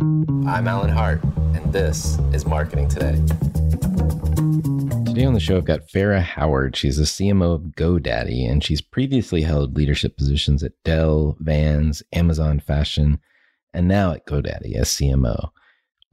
I'm Alan Hart, and this is Marketing Today. Today on the show, I've got Fara Howard. She's the CMO of GoDaddy, and she's previously held leadership positions at Dell, Vans, Amazon Fashion, and now at GoDaddy as CMO.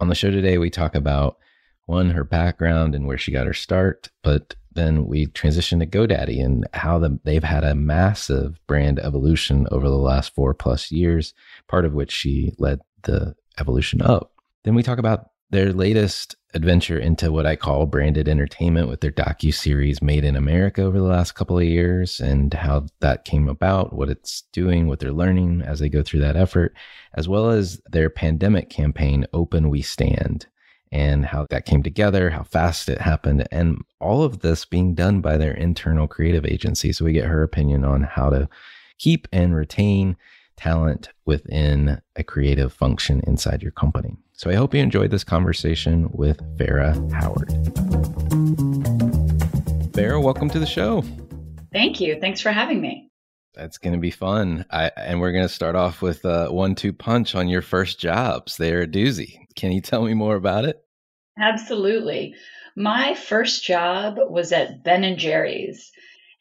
On the show today, we talk about one, her background and where she got her start, but then we transition to GoDaddy and how the, they've had a massive brand evolution over the last four plus years, part of which she led the evolution up. Then we talk about their latest adventure into what I call branded entertainment with their docu series Made in America over the last couple of years and how that came about, what it's doing, what they're learning as they go through that effort, as well as their pandemic campaign Open We Stand and how that came together, how fast it happened, and all of this being done by their internal creative agency. So we get her opinion on how to keep and retain talent within a creative function inside your company. So I hope you enjoyed this conversation with Fara Howard. Fara, welcome to the show. Thank you. Thanks for having me. That's going to be fun. I, and we're going to start off with a one two punch on your first jobs. They're a doozy. Can you tell me more about it? Absolutely. My first job was at Ben and Jerry's.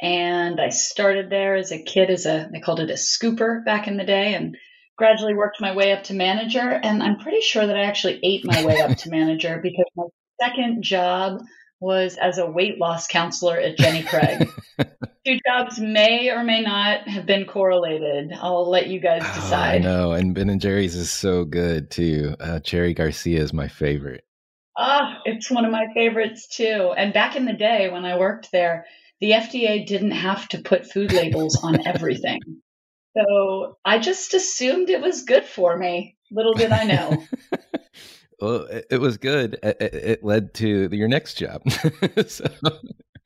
And I started there as a kid as a, they called it a scooper back in the day, and gradually worked my way up to manager. And I'm pretty sure that I actually ate my way up to manager because my second job was as a weight loss counselor at Jenny Craig. Two jobs may or may not have been correlated. I'll let you guys decide. Oh, I know, and Ben and Jerry's is so good too. Uh, Cherry Garcia is my favorite. Ah, it's one of my favorites too. And back in the day when I worked there, the FDA didn't have to put food labels on everything. So I just assumed it was good for me. Little did I know. well, it was good. It led to your next job. so.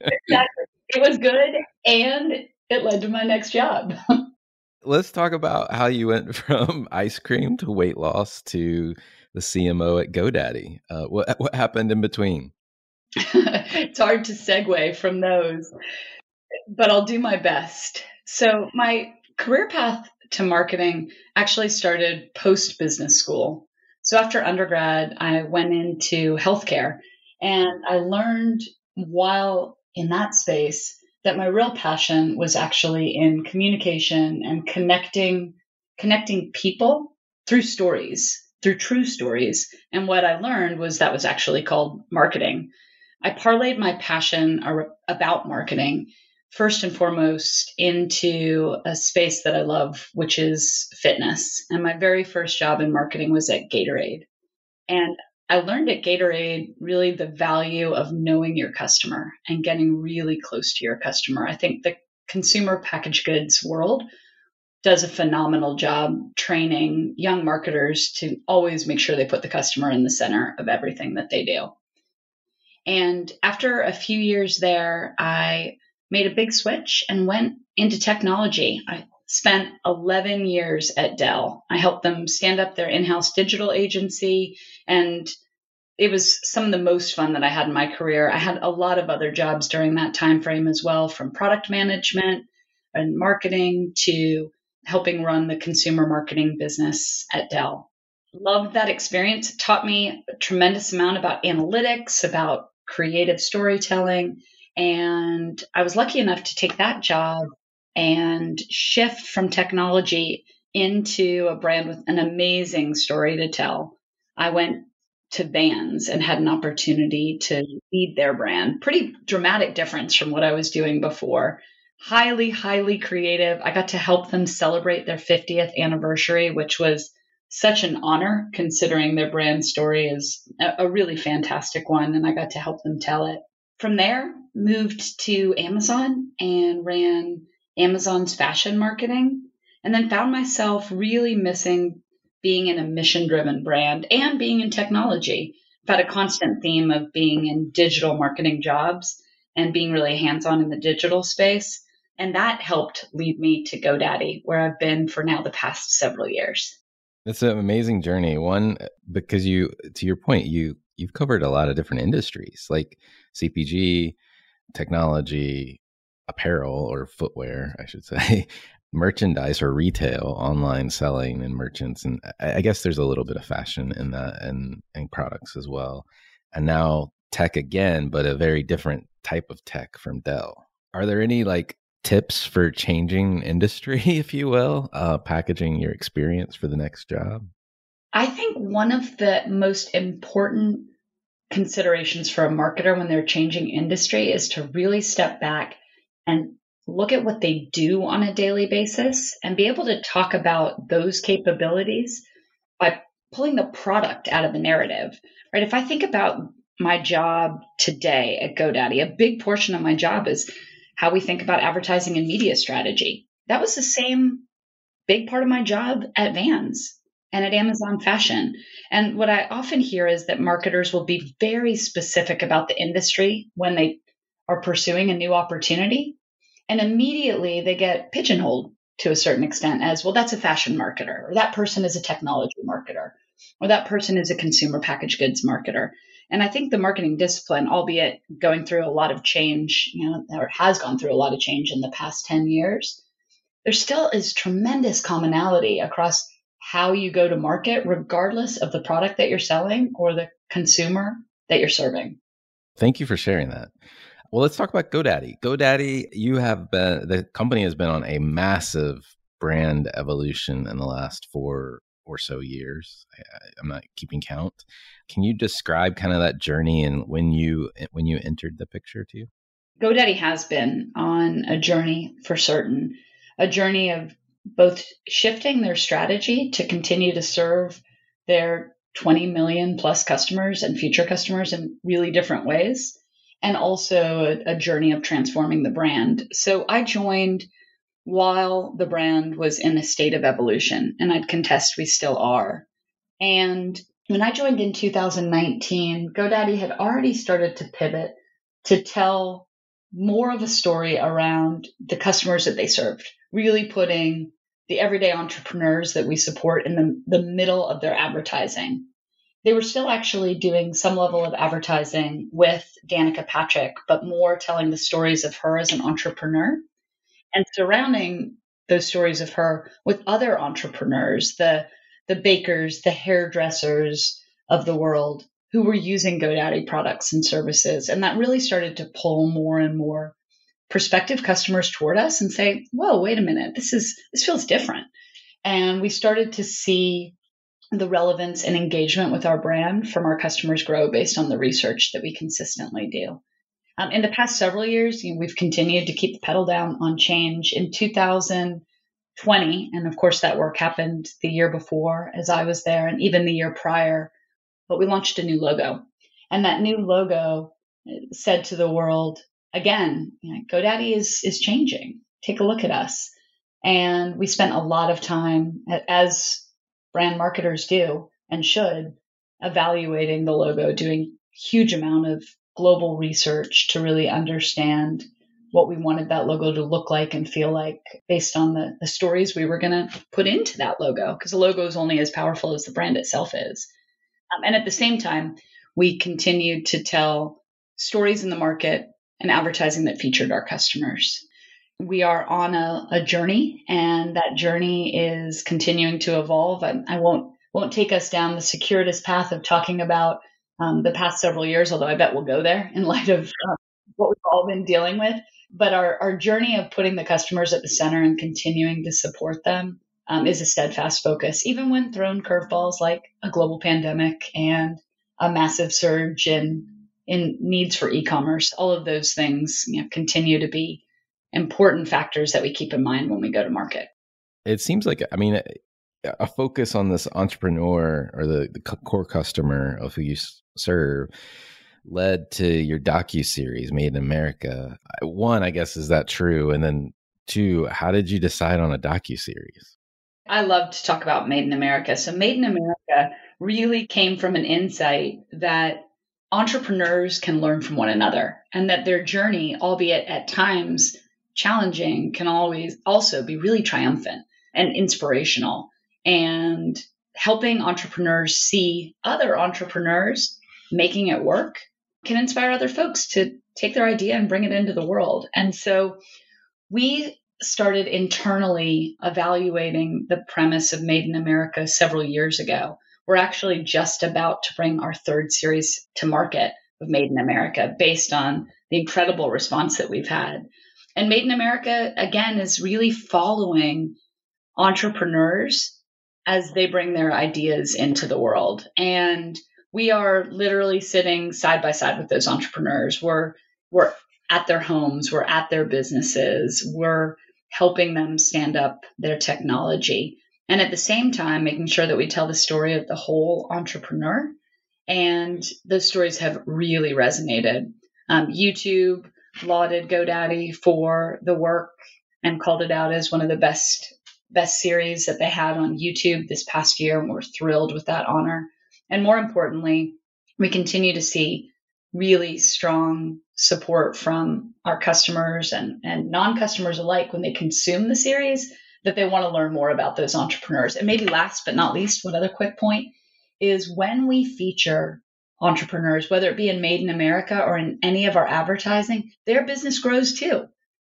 Exactly. It was good and it led to my next job. Let's talk about how you went from ice cream to weight loss to the CMO at GoDaddy. Uh, what what happened in between? It's hard to segue from those, but I'll do my best. So, my career path to marketing actually started post business school. So, after undergrad, I went into healthcare And I learned while in that space that my real passion was actually in communication and connecting connecting people through stories, through true stories. And what I learned was that was actually called marketing. I parlayed my passion about marketing first and foremost into a space that I love, which is fitness. And my very first job in marketing was at Gatorade. And I learned at Gatorade really the value of knowing your customer and getting really close to your customer. I think the consumer packaged goods world does a phenomenal job training young marketers to always make sure they put the customer in the center of everything that they do. And after a few years there, I made a big switch and went into technology. I spent 11 years at Dell. I helped them stand up their in house digital agency, and it was some of the most fun that I had in my career. I had a lot of other jobs during that time frame as well, from product management and marketing to helping run the consumer marketing business at Dell. Loved that experience. It taught me a tremendous amount about analytics, about creative storytelling, and I was lucky enough to take that job and shift from technology into a brand with an amazing story to tell. I went to Vans and had an opportunity to lead their brand. Pretty dramatic difference from what I was doing before. Highly, highly creative. I got to help them celebrate their 50th anniversary, which was such an honor considering their brand story is a, really fantastic one. And I got to help them tell it. From there, moved to Amazon and ran Amazon's fashion marketing, and then found myself really missing being in a mission driven brand and being in technology. I've had a constant theme of being in digital marketing jobs and being really hands on in the digital space. And that helped lead me to GoDaddy, where I've been for now the past several years. It's an amazing journey. One, uh, because you, to your point, you you've covered a lot of different industries like CPG, technology, apparel or footwear, I should say, merchandise or retail, online selling and merchants. And uh, I guess there's a little bit of fashion in that and, and products as well. And now tech again, but a very different type of tech from Dell. Are there any like tips for changing industry, if you will, uh, packaging your experience for the next job? I think one of the most important considerations for a marketer when they're changing industry is to really step back and look at what they do on a daily basis and be able to talk about those capabilities by pulling the product out of the narrative. Right? If I think about my job today at GoDaddy, a big portion of my job is how we think about advertising and media strategy. That was the same big part of my job at Vans and at Amazon Fashion. And what I often hear is that marketers will be very specific about the industry when they are pursuing a new opportunity. And immediately they get pigeonholed to a certain extent as well, that's a fashion marketer, or that person is a technology marketer, or that person is a consumer packaged goods marketer. And I think the marketing discipline, albeit going through a lot of change, you know, or has gone through a lot of change in the past 10 years, there still is tremendous commonality across how you go to market, regardless of the product that you're selling or the consumer that you're serving. Thank you for sharing that. Well, let's talk about GoDaddy. GoDaddy, you have been, the company has been on a massive brand evolution in the last four or so years. I, am not keeping count. Can you describe kind of that journey and when you eh, when you entered the picture too? GoDaddy has been on a journey for certain, a journey of both shifting their strategy to continue to serve their 20 million plus customers and future customers in really different ways, and also a, a journey of transforming the brand. So I joined while the brand was in a state of evolution, and I'd contest we still are. And when I joined in 2019, GoDaddy had already started to pivot to tell more of a story around the customers that they served, really putting the everyday entrepreneurs that we support in the, the middle of their advertising. They were still actually doing some level of advertising with Danica Patrick, but more telling the stories of her as an entrepreneur and surrounding those stories of her with other entrepreneurs, the the bakers, the hairdressers of the world who were using GoDaddy products and services. And that really started to pull more and more prospective customers toward us and say, whoa, wait a minute, this is this feels different. And we started to see the relevance and engagement with our brand from our customers grow based on the research that we consistently do. Um, in the past several years, you know, we've continued to keep the pedal down on change. In 2020, and of course that work happened the year before as I was there, and even the year prior, but we launched a new logo. And that new logo said to the world, again, you know, GoDaddy is is changing. Take a look at us. And we spent a lot of time, as brand marketers do and should, evaluating the logo, doing huge amount of global research to really understand what we wanted that logo to look like and feel like based on the, the stories we were going to put into that logo because the logo is only as powerful as the brand itself is. Um, and at the same time we continued to tell stories in the market and advertising that featured our customers. We are on a, a journey and that journey is continuing to evolve I, I won't won't take us down the circuitous path of talking about um, the past several years, although I bet we'll go there in light of uh, what we've all been dealing with. But our, our journey of putting the customers at the center and continuing to support them um, is a steadfast focus, even when thrown curveballs like a global pandemic and a massive surge in in needs for e-commerce. All of those things you know, continue to be important factors that we keep in mind when we go to market. It seems like I mean a focus on this entrepreneur or the, the core customer of who you serve led to your docu series made in america. One i guess is that true? And then two how did you decide on a docu series i love to talk about made in america. So made in america really came from an insight that entrepreneurs can learn from one another and that their journey albeit at times challenging can always also be really triumphant and inspirational and helping entrepreneurs see other entrepreneurs making it work can inspire other folks to take their idea and bring it into the world. And so we started internally evaluating the premise of Made in America several years ago. We're actually just about to bring our third series to market of Made in America based on the incredible response that we've had. And Made in America, again, is really following entrepreneurs as they bring their ideas into the world. And we are literally sitting side by side with those entrepreneurs. We're we're at their homes, we're at their businesses, we're helping them stand up their technology. And at the same time, making sure that we tell the story of the whole entrepreneur. And those stories have really resonated. Um, YouTube lauded GoDaddy for the work and called it out as one of the best best series that they had on YouTube this past year, and we're thrilled with that honor. And more importantly, we continue to see really strong support from our customers and, and non customers alike when they consume the series that they want to learn more about those entrepreneurs. And maybe last but not least, one other quick point is when we feature entrepreneurs, whether it be in Made in America or in any of our advertising, their business grows too.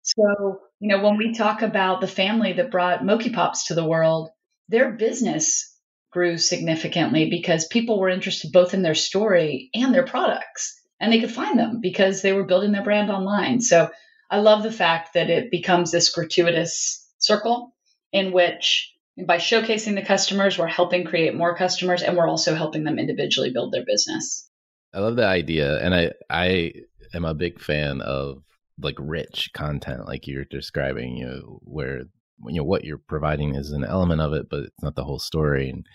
So, you know, when we talk about the family that brought Moki Pops to the world, their business grew significantly because people were interested both in their story and their products. And they could find them because they were building their brand online. So I love the fact that it becomes this gratuitous circle in which by showcasing the customers, we're helping create more customers and we're also helping them individually build their business. I love the idea. And I, I am a big fan of like rich content like you're describing you know where you know what you're providing is an element of it but it's not the whole story and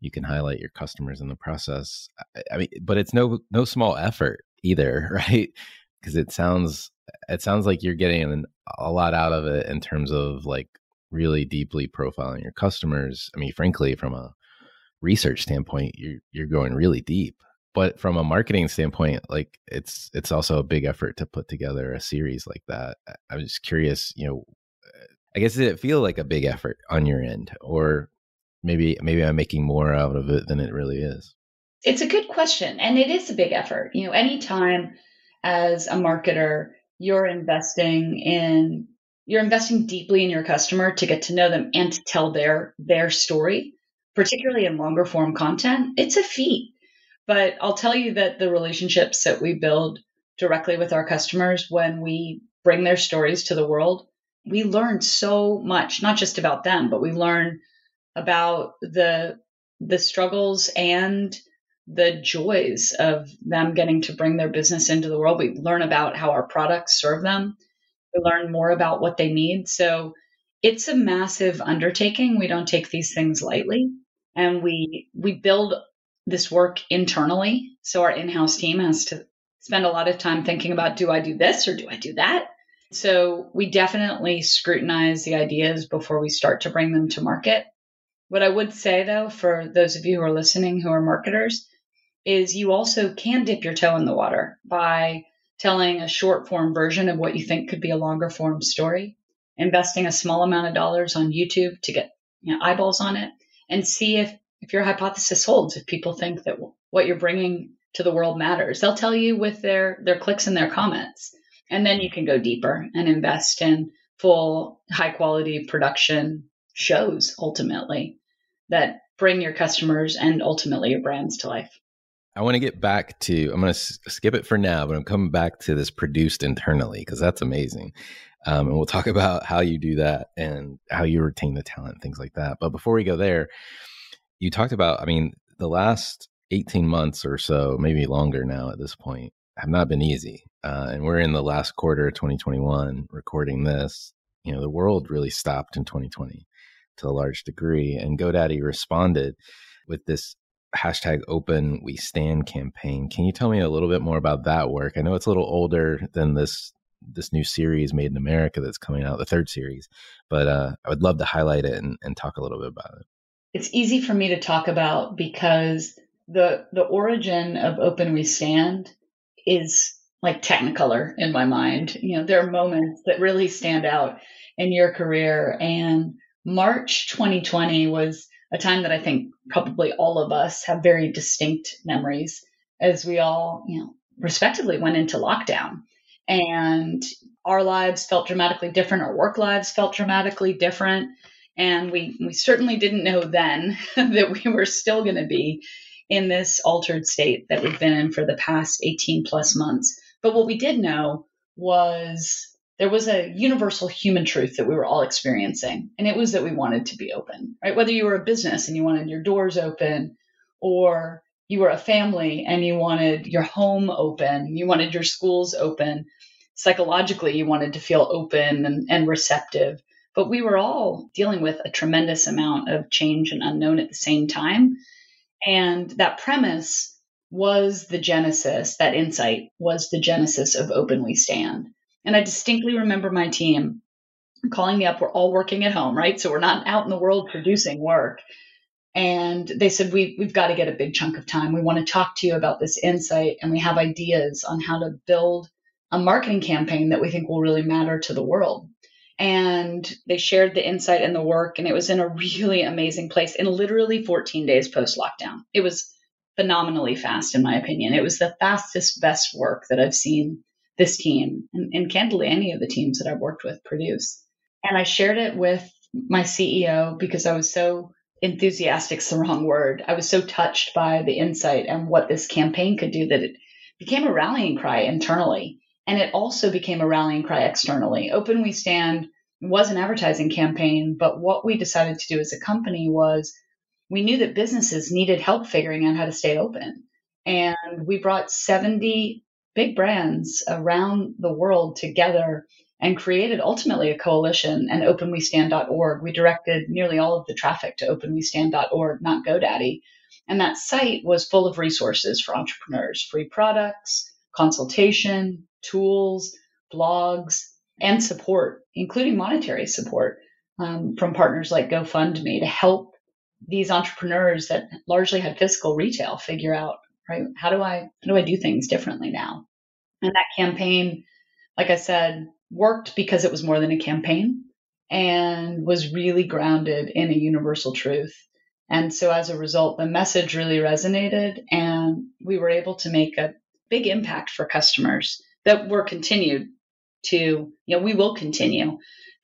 you can highlight your customers in the process. I, I mean but it's no no small effort either right? Because it sounds it sounds like you're getting a lot out of it in terms of like really deeply profiling your customers. I mean frankly from a research standpoint you're you're going really deep but from a marketing standpoint like it's it's also a big effort to put together a series like that. I'm just curious you know i guess did it feel like a big effort on your end? Or maybe maybe i'm making more out of it than it really is? It's a good question and it is a big effort. You know anytime as a marketer you're investing in you're investing deeply in your customer to get to know them and to tell their their story particularly in longer form content it's a feat But I'll tell you that the relationships that we build directly with our customers when we bring their stories to the world, we learn so much, not just about them, but we learn about the the struggles and the joys of them getting to bring their business into the world. We learn about how our products serve them. We learn more about what they need. So it's a massive undertaking. We don't take these things lightly. And we we build this work internally. So our in-house team has to spend a lot of time thinking about do I do this or do I do that? So we definitely scrutinize the ideas before we start to bring them to market. What I would say though, for those of you who are listening who are marketers, is you also can dip your toe in the water by telling a short form version of what you think could be a longer form story, investing a small amount of dollars on YouTube to get you know, eyeballs on it, and see if, if your hypothesis holds, if people think that what you're bringing to the world matters. They'll tell you with their, their clicks and their comments. And then you can go deeper and invest in full high quality production shows ultimately that bring your customers and ultimately your brands to life. I want to get back to, I'm going to s- skip it for now, but I'm coming back to this produced internally because that's amazing. Um, and we'll talk about how you do that and how you retain the talent, things like that. But before we go there, you talked about, I mean, the last 18 months or so, maybe longer now at this point, have not been easy. Uh, and we're in the last quarter of 2021 recording this. You know, the world really stopped in 2020 to a large degree. And GoDaddy responded with this hashtag open we stand campaign. Can you tell me a little bit more about that work? I know it's a little older than this this new series made in America that's coming out, the third series, but uh, I would love to highlight it and, and talk a little bit about it. It's easy for me to talk about because the the origin of Open We Stand is like technicolor in my mind. You know, there are moments that really stand out in your career. And March 2020 was a time that I think probably all of us have very distinct memories as we all, you know, respectively went into lockdown. And our lives felt dramatically different, our work lives felt dramatically different. And we, we certainly didn't know then that we were still going to be in this altered state that we've been in for the past 18 plus months. But what we did know was there was a universal human truth that we were all experiencing, and it was that we wanted to be open, right? Whether you were a business and you wanted your doors open, or you were a family and you wanted your home open, you wanted your schools open, psychologically, you wanted to feel open and, and receptive. But we were all dealing with a tremendous amount of change and unknown at the same time. And that premise was the genesis, that insight was the genesis of Open We Stand. And I distinctly remember my team calling me up. We're all working at home, right? So we're not out in the world producing work. And they said, we, We've got to get a big chunk of time. We want to talk to you about this insight, and we have ideas on how to build a marketing campaign that we think will really matter to the world. And they shared the insight and the work, and it was in a really amazing place in literally 14 days post lockdown. It was phenomenally fast, in my opinion. It was the fastest, best work that I've seen this team and, and candidly any of the teams that I've worked with produce. And I shared it with my CEO because I was so enthusiastic's the wrong word. I was so touched by the insight and what this campaign could do that it became a rallying cry internally. And it also became a rallying cry externally. Open We Stand was an advertising campaign, but what we decided to do as a company was we knew that businesses needed help figuring out how to stay open. And we brought 70 big brands around the world together and created ultimately a coalition and openwestand.org. We directed nearly all of the traffic to openwestand.org, not GoDaddy. And that site was full of resources for entrepreneurs, free products, consultation, tools, blogs, and support, including monetary support um, from partners like GoFundMe to help these entrepreneurs that largely had physical retail figure out right how do I how do I do things differently now? And that campaign, like I said, worked because it was more than a campaign and was really grounded in a universal truth. And so as a result, the message really resonated and we were able to make a big impact for customers that we're continued to, you know, we will continue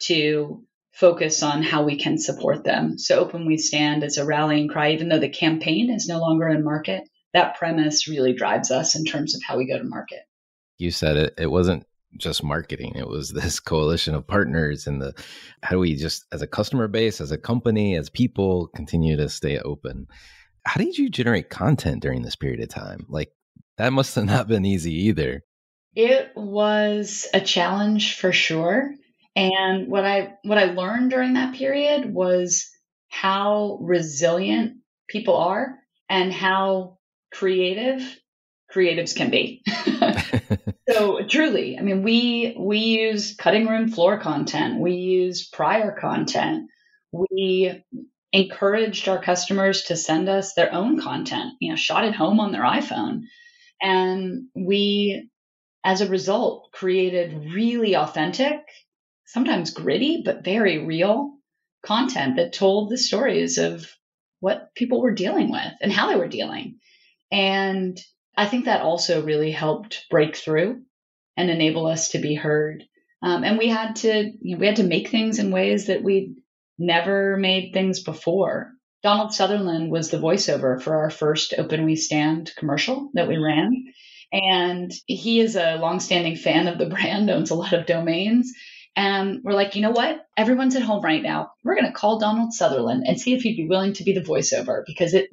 to focus on how we can support them. So Open We Stand is a rallying cry, even though the campaign is no longer in market. that premise really drives us in terms of how we go to market. You said it, it wasn't just marketing. It was this coalition of partners and the how do we just as a customer base, as a company, as people continue to stay open. How did you generate content during this period of time? Like that must have not been easy either. It was a challenge for sure. And what I what I learned during that period was how resilient people are and how creative creatives can be. so truly, I mean, we we use cutting room floor content. We use prior content. We encouraged our customers to send us their own content, you know, shot at home on their iPhone. And we, as a result, created really authentic, sometimes gritty, but very real content that told the stories of what people were dealing with and how they were dealing. And I think that also really helped break through and enable us to be heard. Um, and we had to you know, we had to make things in ways that we'd never made things before. Donald Sutherland was the voiceover for our first Open We Stand commercial that we ran. And he is a longstanding fan of the brand, owns a lot of domains. And we're like, you know what? Everyone's at home right now. We're going to call Donald Sutherland and see if he'd be willing to be the voiceover because it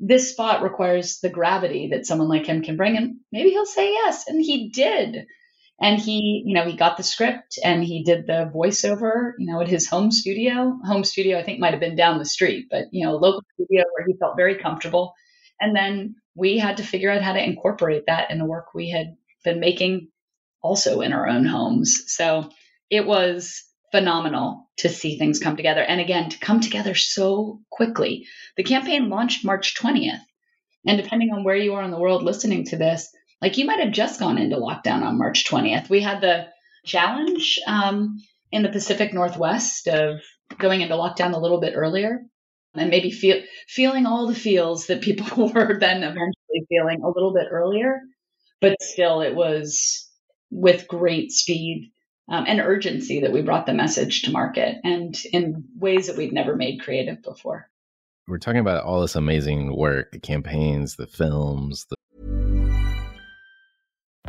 this spot requires the gravity that someone like him can bring and maybe he'll say yes and he did and he you know he got the script and he did the voiceover you know at his home studio home studio i think might have been down the street but you know local studio where he felt very comfortable and then we had to figure out how to incorporate that in the work we had been making also in our own homes so it was phenomenal to see things come together. And again, to come together so quickly. The campaign launched March 20th. And depending on where you are in the world listening to this, like you might have just gone into lockdown on March 20th. We had the challenge um, in the Pacific Northwest of going into lockdown a little bit earlier and maybe feel, feeling all the feels that people were then eventually feeling a little bit earlier. But still, it was with great speed um, and urgency that we brought the message to market and in ways that we'd never made creative before. We're talking about all this amazing work, the campaigns, the films, the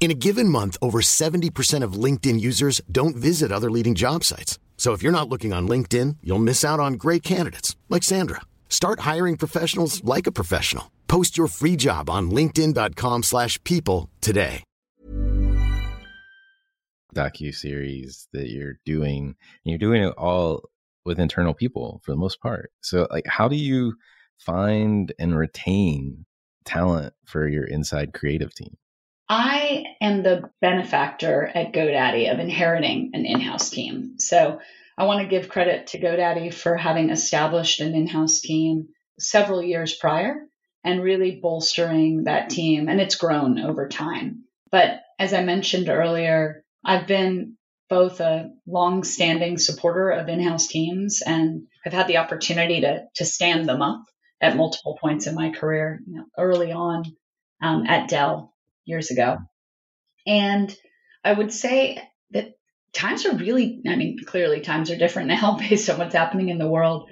In a given month, over 70% of LinkedIn users don't visit other leading job sites. So if you're not looking on LinkedIn, you'll miss out on great candidates like Sandra. Start hiring professionals like a professional. Post your free job on linkedin.com/people today docu series that you're doing and you're doing it all with internal people for the most part so like how do you find and retain talent for your inside creative team i am the benefactor at godaddy of inheriting an in-house team so i want to give credit to godaddy for having established an in-house team several years prior and really bolstering that team and it's grown over time but as i mentioned earlier I've been both a long-standing supporter of in-house teams and have had the opportunity to to stand them up at multiple points in my career. You know, early on um, at Dell years ago, and I would say that times are really. I mean, clearly times are different now based on what's happening in the world.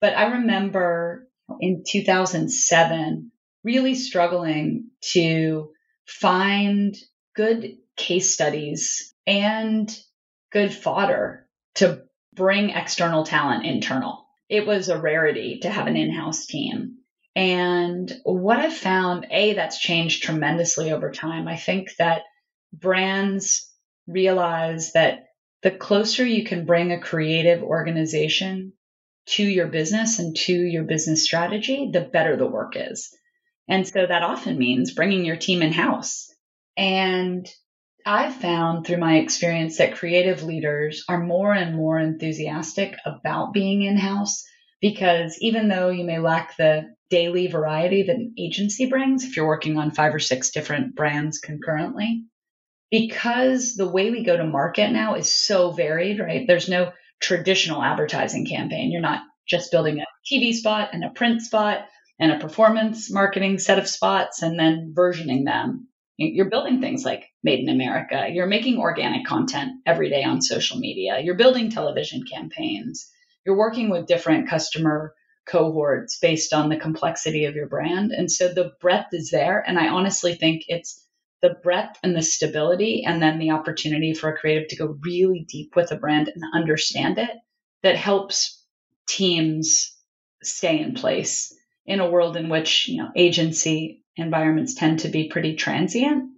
But I remember in 2007 really struggling to find good case studies and good fodder to bring external talent internal. It was a rarity to have an in house team. And what I've found, A, that's changed tremendously over time. I think that brands realize that the closer you can bring a creative organization to your business and to your business strategy, the better the work is. And so that often means bringing your team in house. And I've found through my experience that creative leaders are more and more enthusiastic about being in house because even though you may lack the daily variety that an agency brings if you're working on five or six different brands concurrently. Because the way we go to market now is so varied, right? There's no traditional advertising campaign. You're not just building a TV spot and a print spot and a performance marketing set of spots and then versioning them. You're building things like Made in America. You're making organic content every day on social media. You're building television campaigns. You're working with different customer cohorts based on the complexity of your brand. And so the breadth is there. And I honestly think it's the breadth and the stability, and then the opportunity for a creative to go really deep with a brand and understand it that helps teams stay in place in a world in which you know agency environments tend to be pretty transient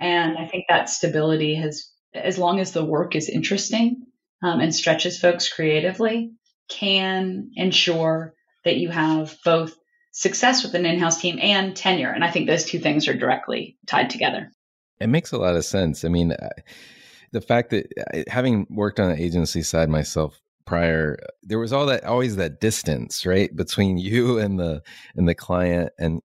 and i think that stability has as long as the work is interesting um, and stretches folks creatively can ensure that you have both success with an in-house team and tenure. And i think those two things are directly tied together. It makes a lot of sense. I mean uh, the fact that uh, having worked on the agency side myself prior there was all that always that distance right between you and the and the client. And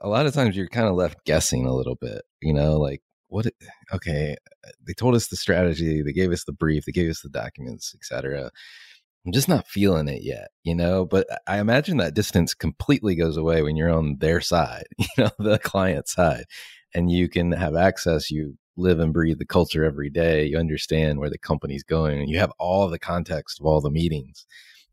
a lot of times you're kind of left guessing a little bit you know like what okay uh, they told us the strategy they gave us the brief they gave us the documents etc i'm just not feeling it yet you know but i imagine that distance completely goes away when you're on their side you know the client side and you can have access you live and breathe the culture every day. You understand where the company's going, and you have all the context of all the meetings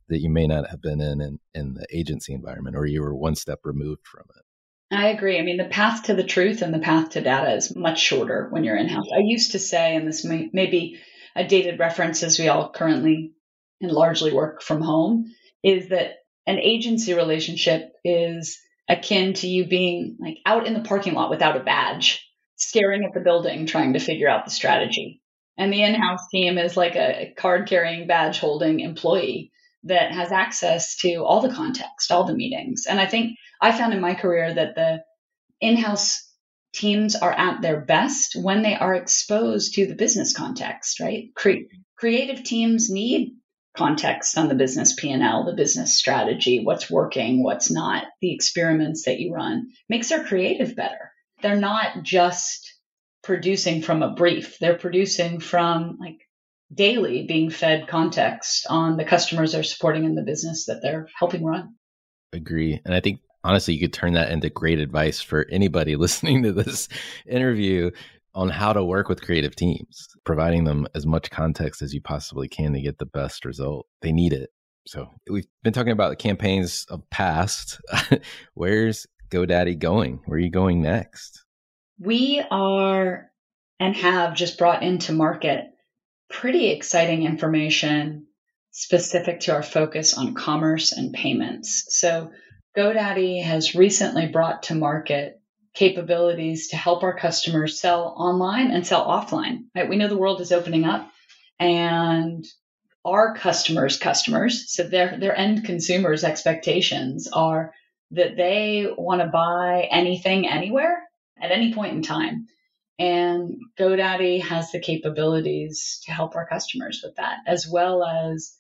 that you may not have been in, in in the agency environment, or you were one step removed from it. I agree. I mean, the path to the truth and the path to data is much shorter when you're in house. I used to say, and this may, may be a dated reference as we all currently and largely work from home, is that an agency relationship is akin to you being like out in the parking lot without a badge staring at the building trying to figure out the strategy. And the in house team is like a card carrying, badge holding employee that has access to all the context, all the meetings. And I think I found in my career that the in house teams are at their best when they are exposed to the business context, right? Cre- creative teams need context on the business P&L, the business strategy, what's working, what's not, the experiments that you run makes their creative better they're not just producing from a brief. They're producing from like daily being fed context on the customers they're supporting in the business that they're helping run. Agree. And I think honestly, you could turn that into great advice for anybody listening to this interview on how to work with creative teams, providing them as much context as you possibly can to get the best result. They need it. So we've been talking about the campaigns of past. Where's GoDaddy going? Where are you going next? We are and have just brought into market pretty exciting information specific to our focus on commerce and payments. So, GoDaddy has recently brought to market capabilities to help our customers sell online and sell offline. Right? We know the world is opening up and our customers' customers, so their their end consumers' expectations are that they want to buy anything anywhere at any point in time. And GoDaddy has the capabilities to help our customers with that, as well as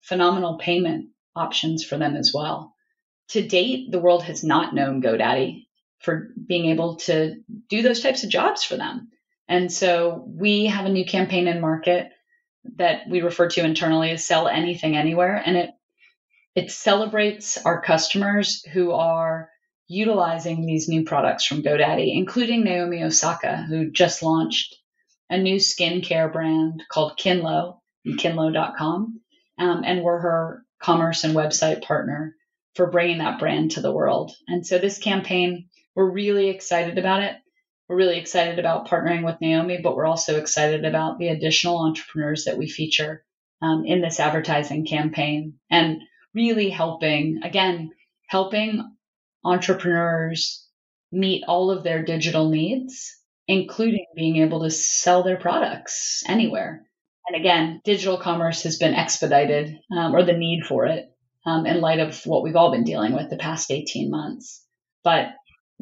phenomenal payment options for them as well. To date, the world has not known GoDaddy for being able to do those types of jobs for them. And so we have a new campaign in market that we refer to internally as Sell Anything Anywhere. And it it celebrates our customers who are utilizing these new products from GoDaddy, including Naomi Osaka, who just launched a new skincare brand called Kinlo, kinlo.com, um, and we're her commerce and website partner for bringing that brand to the world. And so this campaign, we're really excited about it. We're really excited about partnering with Naomi, but we're also excited about the additional entrepreneurs that we feature um, in this advertising campaign. And really helping, again, helping entrepreneurs meet all of their digital needs, including being able to sell their products anywhere. And again, digital commerce has been expedited, um, or the need for it, um, in light of what we've all been dealing with the past 18 months. But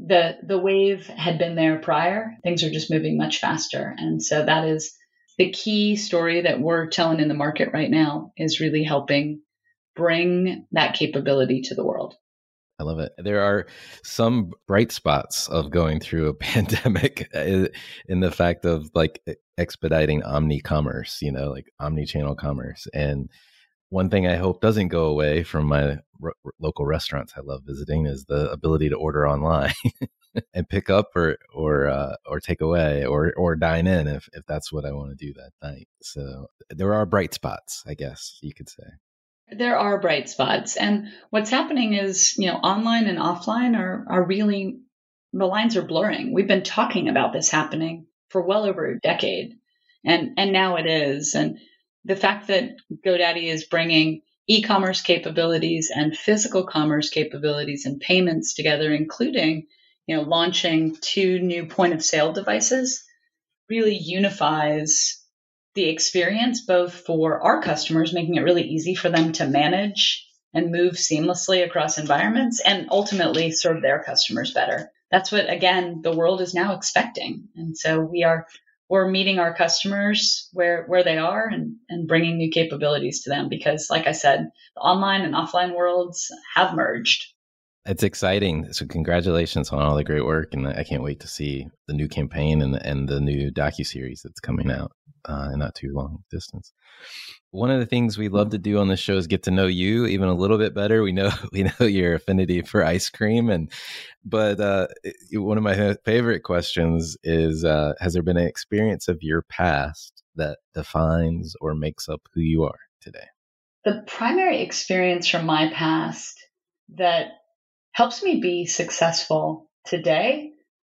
the the wave had been there prior. Things are just moving much faster, and so that is the key story that we're telling in the market right now is really helping bring that capability to the world. I love it. There are some bright spots of going through a pandemic uh, in the fact of like expediting omni commerce, you know, like omni channel commerce. And one thing I hope doesn't go away from my r- local restaurants I love visiting is the ability to order online and pick up or or uh, or take away or or dine in if if that's what I want to do that night. So there are bright spots, I guess you could say. There are bright spots. And what's happening is, you know, online and offline are, are really, the lines are blurring. We've been talking about this happening for well over a decade. And, and now it is. And the fact that GoDaddy is bringing e-commerce capabilities and physical commerce capabilities and payments together, including, you know, launching two new point of sale devices really unifies the experience both for our customers, making it really easy for them to manage and move seamlessly across environments and ultimately serve their customers better. That's what, again, the world is now expecting. And so we are, we're meeting our customers where, where they are and, and bringing new capabilities to them because, like I said, the online and offline worlds have merged. It's exciting. So congratulations on all the great work, and I can't wait to see the new campaign and the, and the new docu series that's coming out uh, in not too long distance. One of the things we love to do on this show is get to know you even a little bit better. We know we know your affinity for ice cream, and but uh, one of my favorite questions is: uh, Has there been an experience of your past that defines or makes up who you are today? The primary experience from my past that helps me be successful today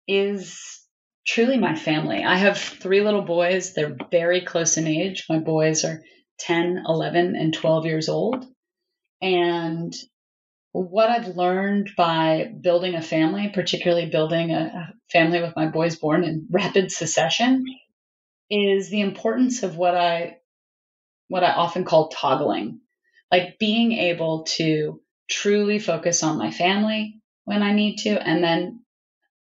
is truly my family. I have three little boys. They're very close in age. My boys are 10, 11, and 12 years old. And what I've learned by building a family, particularly building a, family with my boys born in rapid succession, is the importance of what I what I often call toggling. Like being able to truly focus on my family when I need to, and then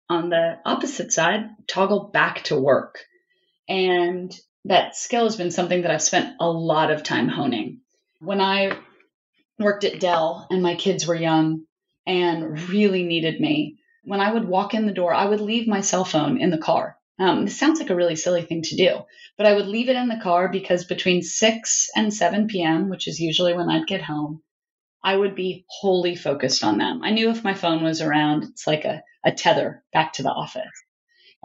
on the opposite side, toggle back to work. And that skill has been something that I've spent a lot of time honing. When I worked at Dell and my kids were young and really needed me, when I would walk in the door, I would leave my cell phone in the car. Um, this sounds like a really silly thing to do, but I would leave it in the car because between 6 and 7 p.m., which is usually when I'd get home, I would be wholly focused on them. I knew if my phone was around, it's like a, a tether back to the office.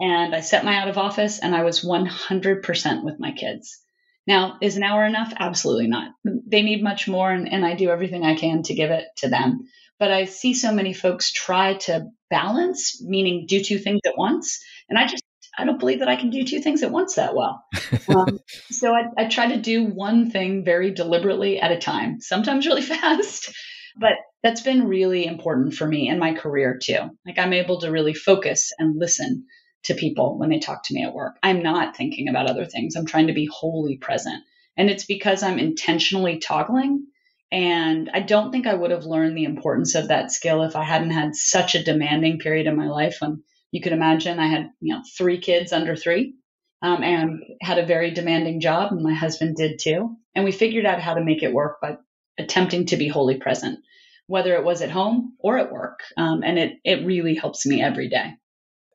And I set my out of office and I was 100% with my kids. Now, is an hour enough? Absolutely not. They need much more, and, and I do everything I can to give it to them. But I see so many folks try to balance, meaning do two things at once. And I just I don't believe that I can do two things at once that well. Um, so I, I try to do one thing very deliberately at a time, sometimes really fast, but that's been really important for me in my career too. Like I'm able to really focus and listen to people when they talk to me at work. I'm not thinking about other things. I'm trying to be wholly present. And it's because I'm intentionally toggling. And I don't think I would have learned the importance of that skill if I hadn't had such a demanding period in my life when you could imagine I had, you know, three kids under three um, and had a very demanding job, and my husband did too. And we figured out how to make it work by attempting to be wholly present, whether it was at home or at work. Um, and it, it really helps me every day.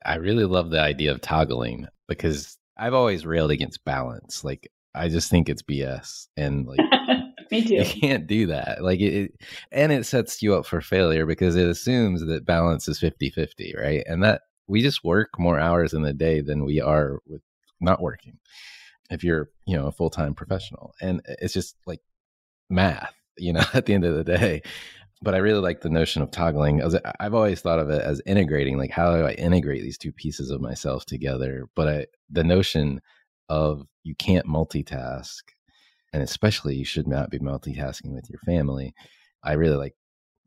I really love the idea of toggling because I've always railed against balance. Like, I just think it's BS. And like, Me too. You can't do that. Like it, and it sets you up for failure because it assumes that balance is 50 50, right? And that we just work more hours in the day than we are with not working if you're you know a full-time professional and it's just like math you know at the end of the day. But i really like the notion of toggling i've always thought of it as integrating like how do i integrate these two pieces of myself together? But I, the notion of you can't multitask and especially you should not be multitasking with your family i really like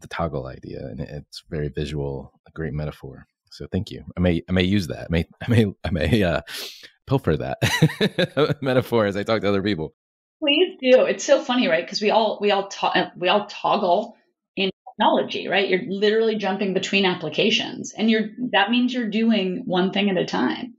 the toggle idea and it's very visual a great metaphor so thank you. I may I may use that. I may I may I may uh, pilfer that metaphor as I talk to other people. Please do. It's so funny, right? Because we all we all to- we all toggle in technology, right? You're literally jumping between applications, and you're that means you're doing one thing at a time.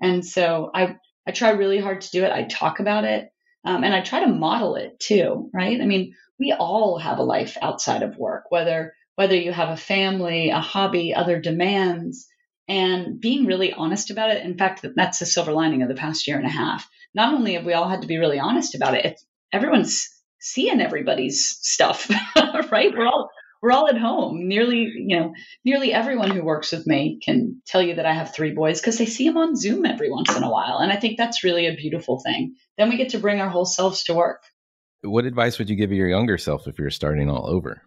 And so I I try really hard to do it. I talk about it, um, and I try to model it too, right? I mean, we all have a life outside of work, whether whether you have a family, a hobby, other demands, and being really honest about it. In fact, that's the silver lining of the past year and a half. Not only have we all had to be really honest about it, everyone's seeing everybody's stuff, right? We're all we're all at home. Nearly, you know, nearly everyone who works with me can tell you that I have three boys because they see them on Zoom every once in a while, and I think that's really a beautiful thing. Then we get to bring our whole selves to work. What advice would you give your younger self if you're starting all over?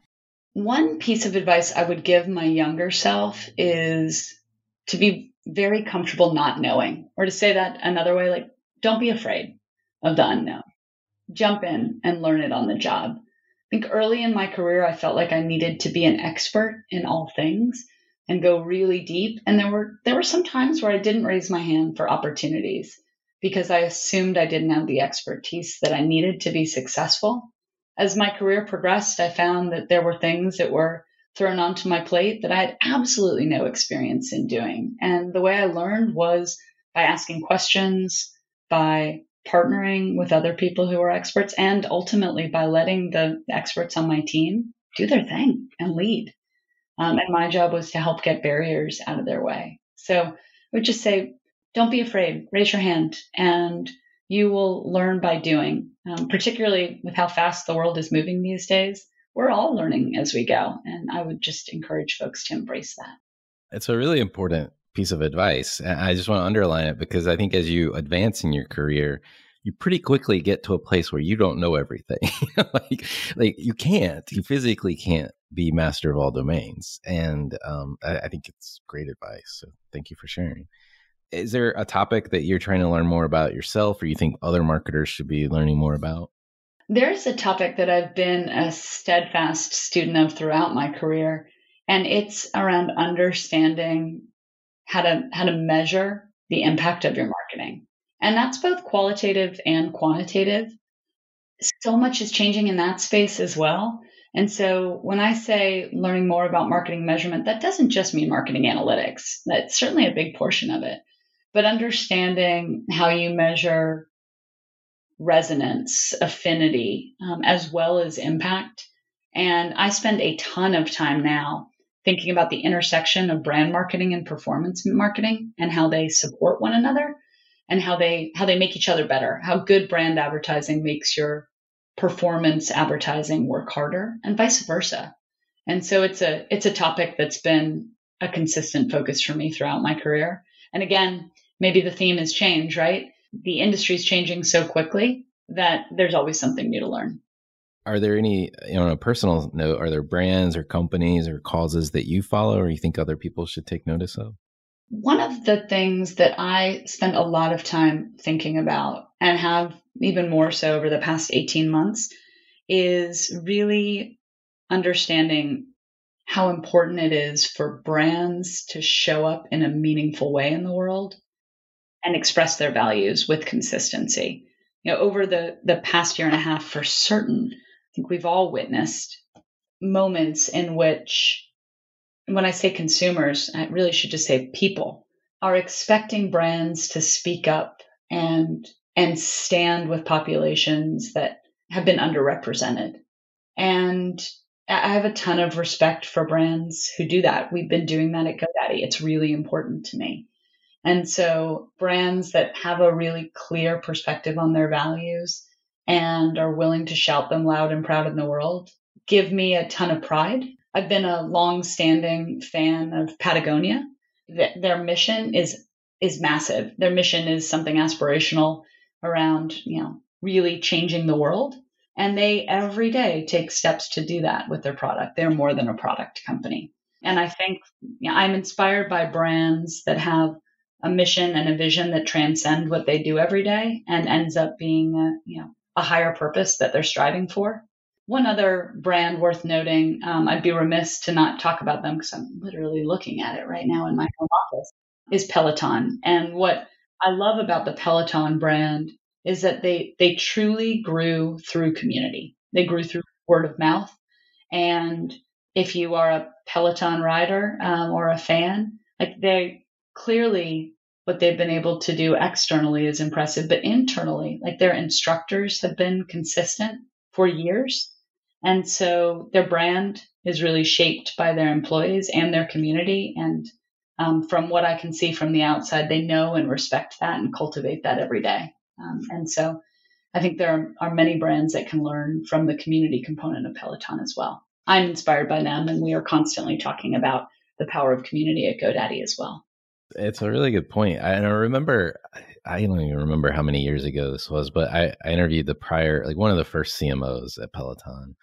One piece of advice I would give my younger self is to be very comfortable not knowing, or to say that another way, like, don't be afraid of the unknown. Jump in and learn it on the job. I think early in my career, I felt like I needed to be an expert in all things and go really deep. And there were there were some times where I didn't raise my hand for opportunities because I assumed I didn't have the expertise that I needed to be successful. As my career progressed, I found that there were things that were thrown onto my plate that I had absolutely no experience in doing. And the way I learned was by asking questions, by partnering with other people who are experts and ultimately by letting the experts on my team do their thing and lead. Um, and my job was to help get barriers out of their way. So I would just say, don't be afraid, raise your hand, and you will learn by doing, um, particularly with how fast the world is moving these days. We're all learning as we go. And I would just encourage folks to embrace that. It's a really important piece of advice. I just want to underline it because I think as you advance in your career, you pretty quickly get to a place where you don't know everything. like, like you can't, you physically can't be master of all domains. And um, I, I think it's great advice. So thank you for sharing. Is there a topic that you're trying to learn more about yourself, or you think other marketers should be learning more about? There's a topic that I've been a steadfast student of throughout my career, and it's around understanding how to how to measure the impact of your marketing. And that's both qualitative and quantitative. So much is changing in that space as well. And so when I say learning more about marketing measurement, that doesn't just mean marketing analytics. That's certainly a big portion of it. But understanding how you measure resonance, affinity, um, as well as impact. And I spend a ton of time now thinking about the intersection of brand marketing and performance marketing and how they support one another and how they how they make each other better how good brand advertising makes your performance advertising work harder and vice versa and so it's a it's a topic that's been a consistent focus for me throughout my career and again maybe the theme has changed right? The industry is changing so quickly that there's always something new to learn. Are there any, you know, on a personal note, are there brands or companies or causes that you follow or you think other people should take notice of? One of the things that I spend a lot of time thinking about and have even more so over the past 18 months is really understanding how important it is for brands to show up in a meaningful way in the world and express their values with consistency. You know, over the, the past year and a half, for certain, I think we've all witnessed moments in which, when I say consumers, I really should just say people are expecting brands to speak up and and stand with populations that have been underrepresented. And I have a ton of respect for brands who do that. We've been doing that at GoDaddy. It's really important to me. And so brands that have a really clear perspective on their values and are willing to shout them loud and proud in the world give me a ton of pride. I've been a long-standing fan of Patagonia. Their mission is is massive. Their mission is something aspirational around, you know, really changing the world. And they every day take steps to do that with their product. They're more than a product company. And I think you know, I'm inspired by brands that have a mission and a vision that transcend what they do every day and ends up being a, you know, a higher purpose that they're striving for. One other brand worth noting, um, I'd be remiss to not talk about them because I'm literally looking at it right now in my home office, is Peloton. And what I love about the Peloton brand is that they they truly grew through community. They grew through word of mouth. And if you are a Peloton rider um, or a fan, like they clearly what they've been able to do externally is impressive, but internally, like their instructors have been consistent for years. And so their brand is really shaped by their employees and their community. And um, from what I can see from the outside, they know and respect that and cultivate that every day. Um, and so I think there are, are many brands that can learn from the community component of Peloton as well. I'm inspired by them, and we are constantly talking about the power of community at GoDaddy as well. It's a really good point. I, and I remember, I don't even remember how many years ago this was, but I, I interviewed the prior, like one of the first CMOs at Peloton,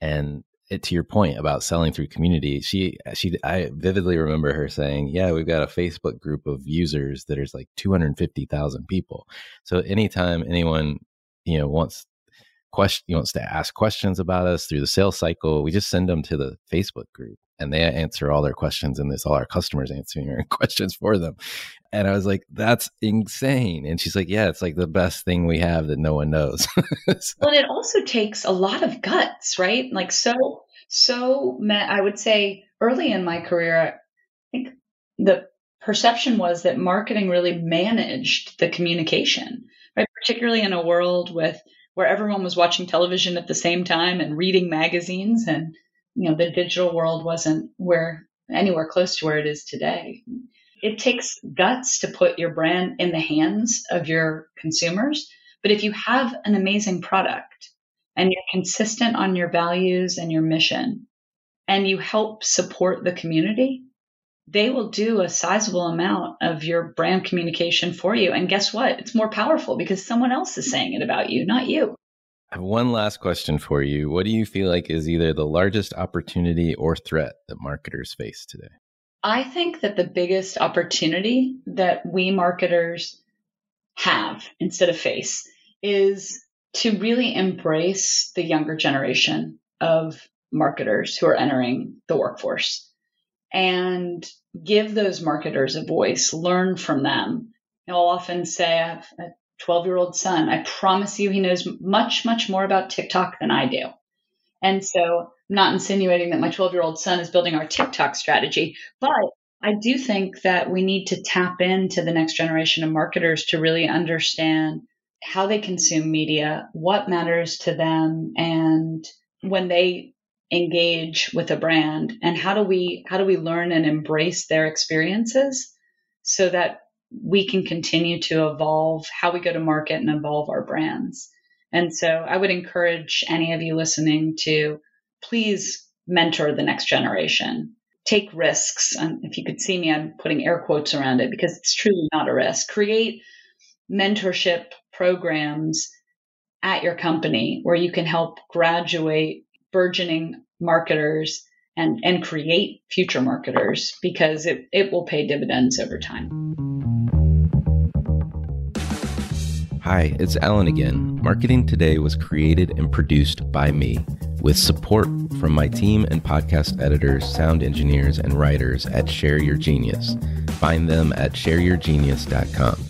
and it, to your point about selling through community, she she I vividly remember her saying, "Yeah, we've got a Facebook group of users that is like 250,000 people. So anytime anyone, you know, wants question wants to ask questions about us through the sales cycle, we just send them to the Facebook group and they answer all their questions and it's all our customers answering our questions for them. And I was like, that's insane. And she's like, yeah, it's like the best thing we have that no one knows. so. Well, it also takes a lot of guts, right? Like, so, so I would say early in my career, I think the perception was that marketing really managed the communication, right? Particularly in a world with where everyone was watching television at the same time and reading magazines and you know the digital world wasn't where anywhere close to where it is today. It takes guts to put your brand in the hands of your consumers but if you have an amazing product and you're consistent on your values and your mission and you help support the community they will do a sizable amount of your brand communication for you. And guess what? It's more powerful because someone else is saying it about you not you I have one last question for you. What do you feel like is either the largest opportunity or threat that marketers face today? I think that the biggest opportunity that we marketers have instead of face is to really embrace the younger generation of marketers who are entering the workforce and give those marketers a voice, learn from them. I'll often say, I have 12 year old son. I promise you, he knows much, much more about TikTok than I do. And so I'm not insinuating that my 12 year old son is building our TikTok strategy, but I do think that we need to tap into the next generation of marketers to really understand how they consume media, what matters to them, and when they engage with a brand and how do we how do we learn and embrace their experiences so that we can continue to evolve how we go to market and evolve our brands. And so I would encourage any of you listening to please mentor the next generation. Take risks. And if you could see me, I'm putting air quotes around it because it's truly not a risk. Create mentorship programs at your company where you can help graduate burgeoning marketers and, and create future marketers because it, it will pay dividends over time. Hi, it's Alan again. Marketing Today was created and produced by me with support from my team and podcast editors, sound engineers, and writers at Share Your Genius. Find them at shareyourgenius.com.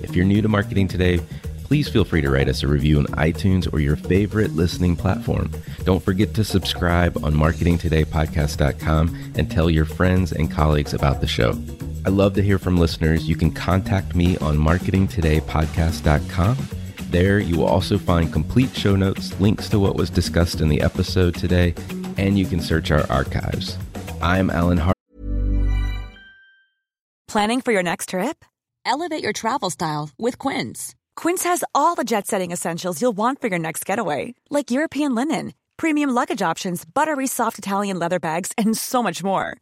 If you're new to Marketing Today, please feel free to write us a review on iTunes or your favorite listening platform. Don't forget to subscribe on marketingtodaypodcast.com and tell your friends and colleagues about the show. I love to hear from listeners. You can contact me on marketingtodaypodcast.com. There, you will also find complete show notes, links to what was discussed in the episode today, and you can search our archives. I'm Alan Hart. Planning for your next trip? Elevate your travel style with Quince. Quince has all the jet setting essentials you'll want for your next getaway, like European linen, premium luggage options, buttery soft Italian leather bags, and so much more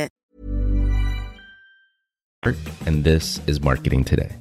and this is Marketing Today.